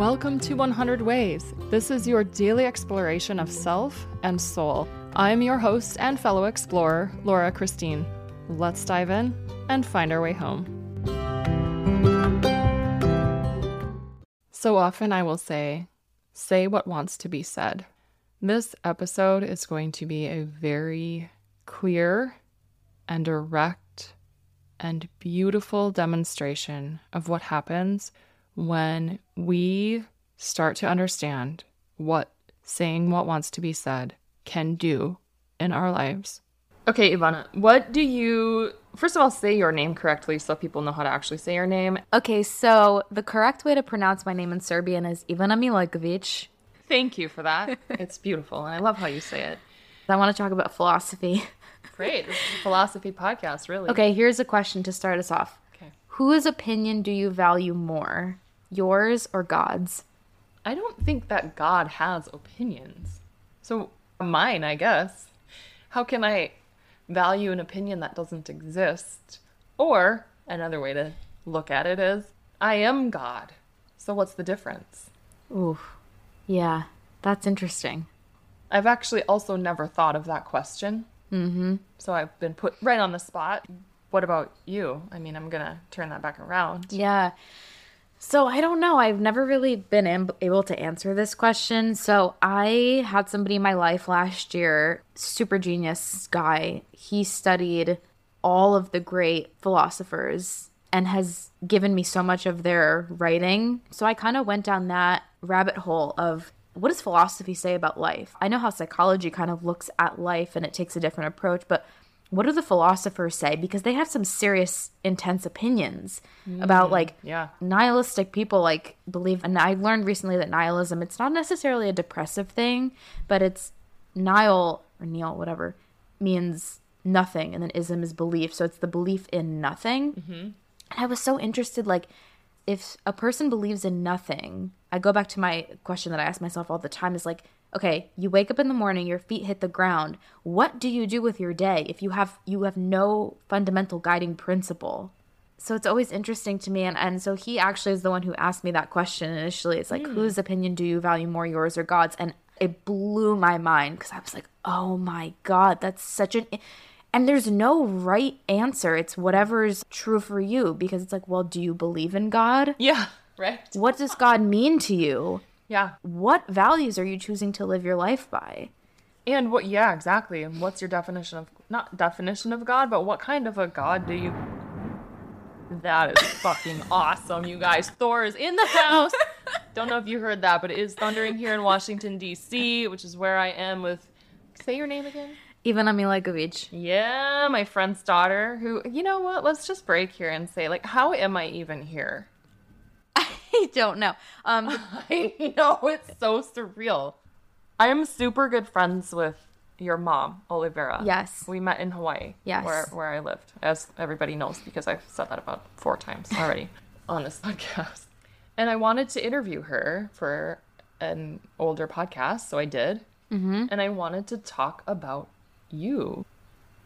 Welcome to 100 Ways. This is your daily exploration of self and soul. I'm your host and fellow explorer, Laura Christine. Let's dive in and find our way home. So often I will say, say what wants to be said. This episode is going to be a very clear and direct and beautiful demonstration of what happens when we start to understand what saying what wants to be said can do in our lives. Okay, Ivana, what do you first of all say your name correctly so people know how to actually say your name? Okay, so the correct way to pronounce my name in Serbian is Ivana Milokovic. Thank you for that. it's beautiful and I love how you say it. I want to talk about philosophy. Great. This is a philosophy podcast, really. Okay, here's a question to start us off. Whose opinion do you value more? Yours or God's? I don't think that God has opinions. So mine, I guess. How can I value an opinion that doesn't exist? Or another way to look at it is I am God. So what's the difference? Ooh, yeah, that's interesting. I've actually also never thought of that question. Mm-hmm. So I've been put right on the spot. What about you? I mean, I'm going to turn that back around. Yeah. So I don't know. I've never really been able to answer this question. So I had somebody in my life last year, super genius guy. He studied all of the great philosophers and has given me so much of their writing. So I kind of went down that rabbit hole of what does philosophy say about life? I know how psychology kind of looks at life and it takes a different approach, but what do the philosophers say? Because they have some serious, intense opinions about like yeah. nihilistic people like believe and I learned recently that nihilism it's not necessarily a depressive thing, but it's nihil or nihil, whatever, means nothing and then ism is belief. So it's the belief in nothing. Mm-hmm. I was so interested, like, if a person believes in nothing, I go back to my question that I ask myself all the time is like, okay, you wake up in the morning, your feet hit the ground. What do you do with your day if you have you have no fundamental guiding principle? So it's always interesting to me and, and so he actually is the one who asked me that question initially. It's like, hmm. whose opinion do you value more, yours or God's? And it blew my mind because I was like, oh my God, that's such an and there's no right answer. It's whatever's true for you because it's like, well, do you believe in God? Yeah, right. What does God mean to you? Yeah. What values are you choosing to live your life by? And what yeah, exactly. What's your definition of not definition of God, but what kind of a God do you That is fucking awesome, you guys. Thor is in the house. Don't know if you heard that, but it is thundering here in Washington D.C., which is where I am with Say your name again. Ivana Milakovic. Yeah, my friend's daughter who, you know what? Let's just break here and say like how am I even here? I don't know. Um, I know it's so surreal. I am super good friends with your mom, Olivera. Yes. We met in Hawaii. Yes. Where where I lived, as everybody knows, because I've said that about four times already on this podcast. And I wanted to interview her for an older podcast, so I did. Mm-hmm. And I wanted to talk about you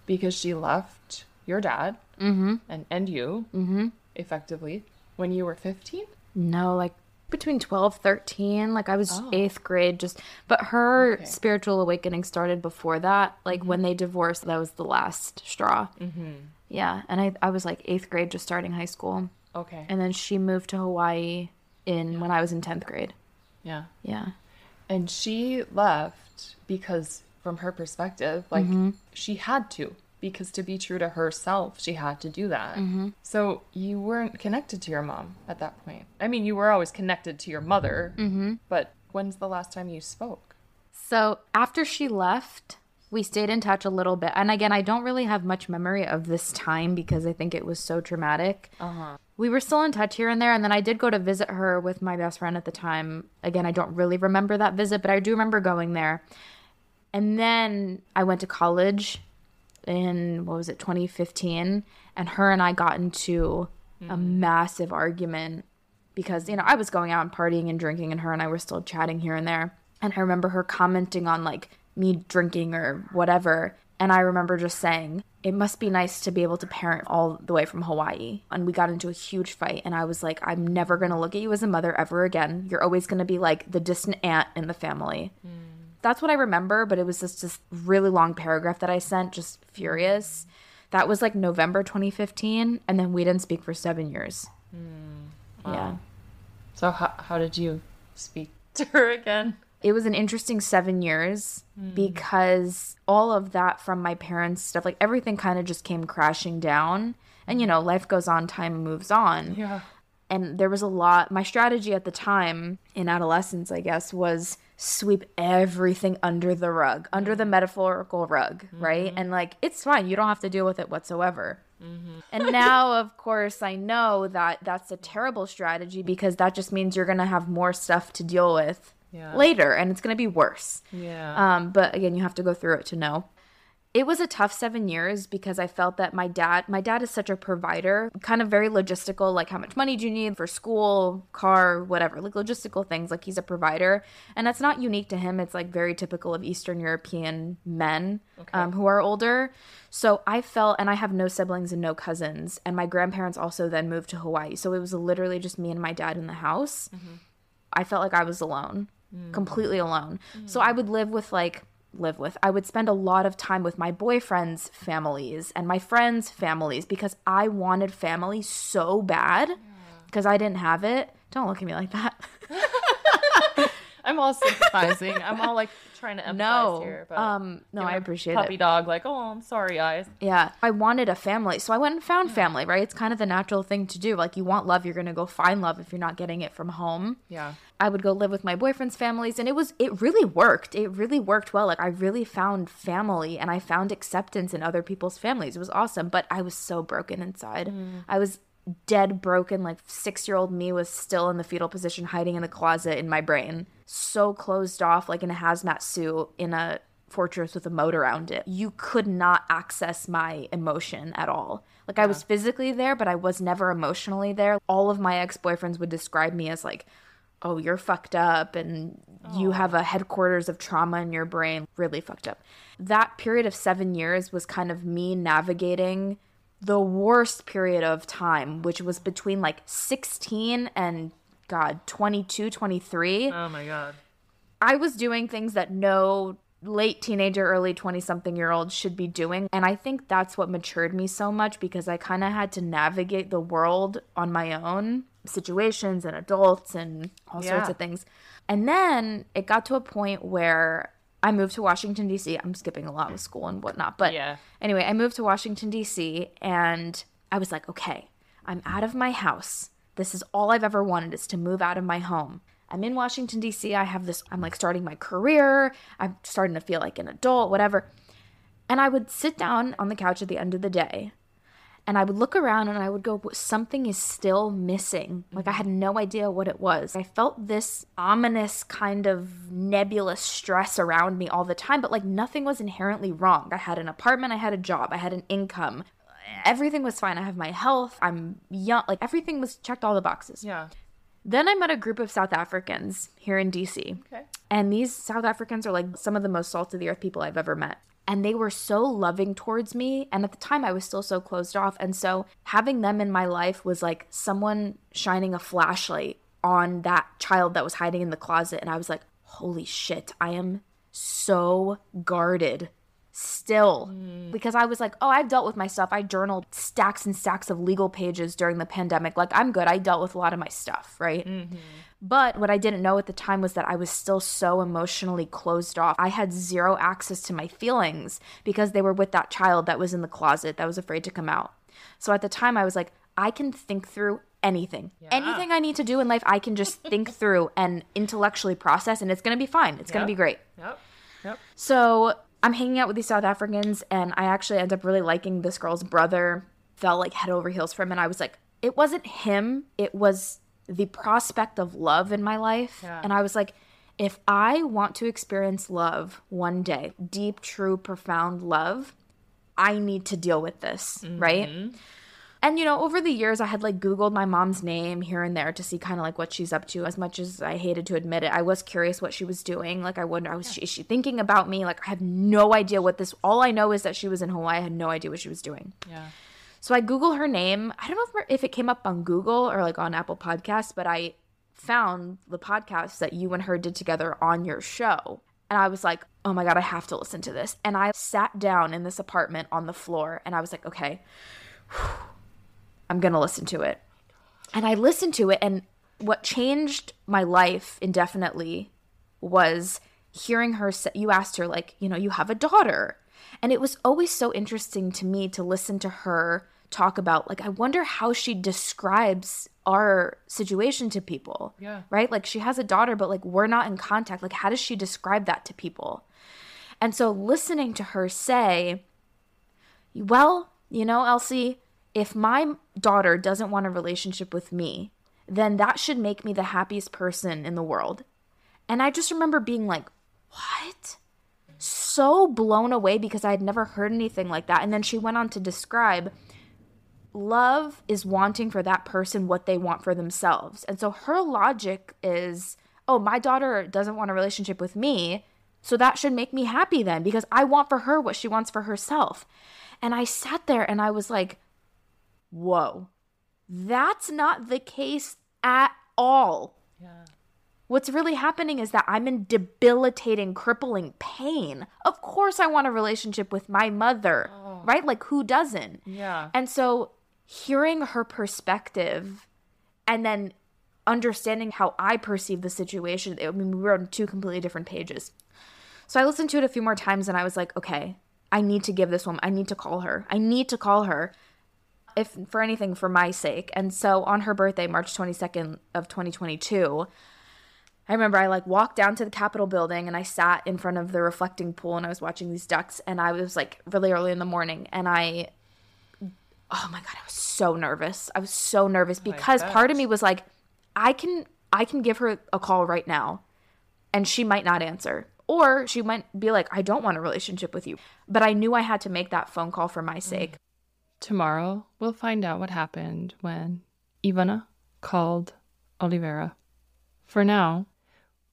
because she left your dad Mm-hmm. and and you Mhm. effectively when you were 15 no, like between 12, 13. Like I was Oh. eighth grade, just, but her Okay. spiritual awakening started before that. Like when they divorced, that was the last straw. mm-hmm. Yeah. And I, I was like eighth grade, just starting high school. okay And then she moved to Hawaii in when I was in 10th grade. yeah Yeah. And she left because, from her perspective, like she had to. Because to be true to herself, she had to do that. So you weren't connected to your mom at that point. I mean, you were always connected to your mother, but when's the last time you spoke? So after she left, we stayed in touch a little bit. And again, I don't really have much memory of this time because I think it was so traumatic. Uh huh. we were still in touch here and there. And then I did go to visit her with my best friend at the time. Again, I don't really remember that visit, but I do remember going there. And then I went to college in, what was it, 2015. And her and I got into a mm-hmm. massive argument because, you know, I was going out and partying and drinking, and her and I were still chatting here and there. And I remember her commenting on like me drinking or whatever. And I remember just saying, it must be nice to be able to parent all the way from Hawaii. And we got into a huge fight. And I was like, I'm never going to look at you as a mother ever again. You're always going to be like the distant aunt in the family. Mm. That's what I remember. But it was just this really long paragraph that I sent, just furious. That was like November 2015. And then we didn't speak for seven years. Hmm. Yeah. So how how did you speak to her again? it was an interesting seven years hmm. because all of that from my parents' stuff, like everything kind of just came crashing down. And you know, life goes on, time moves on. Yeah. And there was a lot. My strategy at the time in adolescence, I guess, was sweep everything under the rug, under the metaphorical rug, right? And like, it's fine. You don't have to deal with it whatsoever. And now, of course, I know that that's a terrible strategy because that just means you're going to have more stuff to deal with Yeah. later and it's going to be worse. Yeah. Um, but again, you have to go through it to know. It was a tough seven years because I felt that my dad, my dad is such a provider, kind of very logistical, like how much money do you need for school, car, whatever, like logistical things. Like he's a provider, and that's not unique to him. It's like very typical of Eastern European men um, who are older. So I felt, and I have no siblings and no cousins, and my grandparents also then moved to Hawaii. So it was literally just me and my dad in the house. Mm-hmm. I felt like I was alone, mm. completely alone. Mm. So I would live with like live with. I would spend a lot of time with my boyfriends' families and my friends' families because I wanted family so bad because I didn't have it. Don't look at me like that. I'm all sympathizing. I'm all like trying to empathize no. here. But Um no, I appreciate puppy it. Puppy dog, like, oh, I'm sorry, eyes. Yeah. I wanted a family. So I went and found family, right? It's kind of the natural thing to do. Like you want love, you're going to go find love if you're not getting it from home. Yeah. I would go live with my boyfriend's families and it was it really worked. It really worked well. Like I really found family and I found acceptance in other people's families. It was awesome, but I was so broken inside. I was dead broken like 6-year-old me was still in the fetal position hiding in the closet in my brain. So closed off like in a hazmat suit in a fortress with a moat around it. You could not access my emotion at all. Like I was physically there, but I was never emotionally there. All of my ex-boyfriends would describe me as like oh, you're fucked up and you have a headquarters of trauma in your brain, really fucked up. That period of seven years was kind of me navigating the worst period of time, which was between like 16 and God, 22, 23. Oh my god. I was doing things that no late teenager, early 20 something year old should be doing. And I think that's what matured me so much because I kind of had to navigate the world on my own situations and adults and all sorts of things. And then it got to a point where I moved to Washington, D.C. I'm skipping a lot with school and whatnot. But Yeah. anyway, I moved to Washington, D.C. and I was like, okay, I'm out of my house. This is all I've ever wanted is to move out of my home. I'm in Washington, D.C. I have this, I'm like starting my career. I'm starting to feel like an adult, whatever. And I would sit down on the couch at the end of the day and I would look around and I would go, something is still missing. Like I mm-hmm. had no idea what it was. I felt this ominous kind of nebulous stress around me all the time, but like nothing was inherently wrong. I had an apartment, I had a job, I had an income. Everything was fine. I have my health. I'm young. Like everything was checked all the boxes. Yeah. Then I met a group of South Africans here in DC. Okay. And these South Africans are like some of the most salt of the earth people I've ever met. And they were so loving towards me. And at the time, I was still so closed off. And so having them in my life was like someone shining a flashlight on that child that was hiding in the closet. And I was like, holy shit, I am so guarded still mm. because I was like, oh, I've dealt with my stuff. I journaled stacks and stacks of legal pages during the pandemic. Like, I'm good. I dealt with a lot of my stuff, right? Mm-hmm. But what I didn't know at the time was that I was still so emotionally closed off. I had zero access to my feelings because they were with that child that was in the closet that was afraid to come out. So at the time, I was like, I can think through anything. Anything I need to do in life, I can just think through and intellectually process, and it's going to be fine. It's going to be great. Yep. Yep. So I'm hanging out with these South Africans, and I actually end up really liking this girl's brother. Fell like head over heels for him, and I was like, it wasn't him, it was the prospect of love in my life. Yeah. And I was like, if I want to experience love one day, deep, true, profound love, I need to deal with this, right? Mm-hmm. And you know, over the years, I had like Googled my mom's name here and there to see kind of like what she's up to. As much as I hated to admit it, I was curious what she was doing. Like, I wonder, was she, is she thinking about me? Like, I have no idea what this. All I know is that she was in Hawaii. I had no idea what she was doing. Yeah. So I Google her name. I don't know if, if it came up on Google or like on Apple Podcasts, but I found the podcast that you and her did together on your show. And I was like, oh my God, I have to listen to this. And I sat down in this apartment on the floor and I was like, okay, I'm going to listen to it. And I listened to it. And what changed my life indefinitely was hearing her say, you asked her, like, you know, you have a daughter. And it was always so interesting to me to listen to her talk about, like, I wonder how she describes our situation to people. Yeah. Right? Like, she has a daughter, but like, we're not in contact. Like, how does she describe that to people? And so listening to her say, well, you know, Elsie, if my daughter doesn't want a relationship with me, then that should make me the happiest person in the world. And I just remember being like, what? So blown away because I had never heard anything like that. And then she went on to describe love is wanting for that person what they want for themselves. And so her logic is, oh, my daughter doesn't want a relationship with me. So that should make me happy then because I want for her what she wants for herself. And I sat there and I was like, whoa, that's not the case at all. Yeah. What's really happening is that I'm in debilitating, crippling pain. Of course, I want a relationship with my mother, oh. right? Like, who doesn't? Yeah. And so, hearing her perspective and then understanding how I perceive the situation, I mean, we were on two completely different pages. So, I listened to it a few more times and I was like, okay, I need to give this woman, I need to call her. I need to call her if for anything for my sake. And so on her birthday, March 22nd of 2022, I remember I like walked down to the Capitol building and I sat in front of the reflecting pool and I was watching these ducks and I was like really early in the morning and I oh my god, I was so nervous. I was so nervous because part of me was like I can I can give her a call right now and she might not answer. Or she might be like, I don't want a relationship with you. But I knew I had to make that phone call for my sake. Tomorrow, we'll find out what happened when Ivana called Olivera. For now,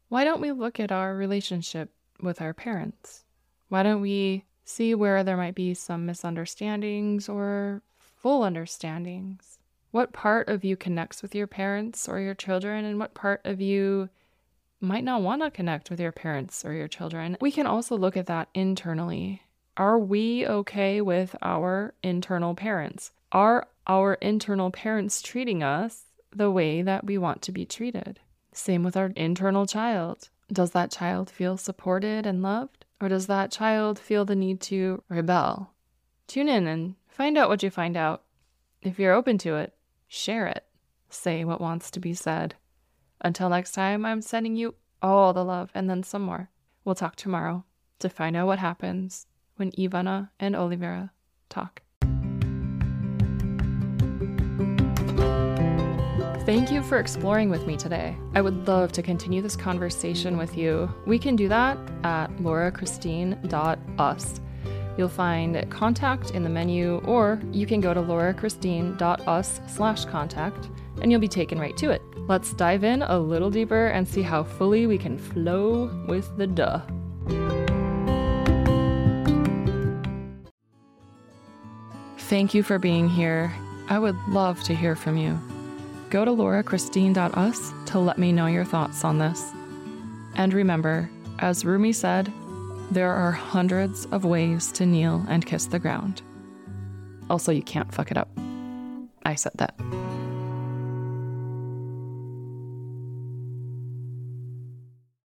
why don't we look at our relationship with our parents? Why don't we see where there might be some misunderstandings or full understandings? What part of you connects with your parents or your children, and what part of you might not want to connect with your parents or your children? We can also look at that internally. Are we okay with our internal parents? Are our internal parents treating us the way that we want to be treated? Same with our internal child. Does that child feel supported and loved? Or does that child feel the need to rebel? Tune in and find out what you find out. If you're open to it, share it. Say what wants to be said. Until next time, I'm sending you all the love and then some more. We'll talk tomorrow to find out what happens when Ivana and Olivera talk. Thank you for exploring with me today. I would love to continue this conversation with you. We can do that at laurachristine.us. You'll find contact in the menu, or you can go to laurachristine.us slash contact, and you'll be taken right to it. Let's dive in a little deeper and see how fully we can flow with the duh. Thank you for being here. I would love to hear from you. Go to laurachristine.us to let me know your thoughts on this. And remember, as Rumi said, there are hundreds of ways to kneel and kiss the ground. Also, you can't fuck it up. I said that.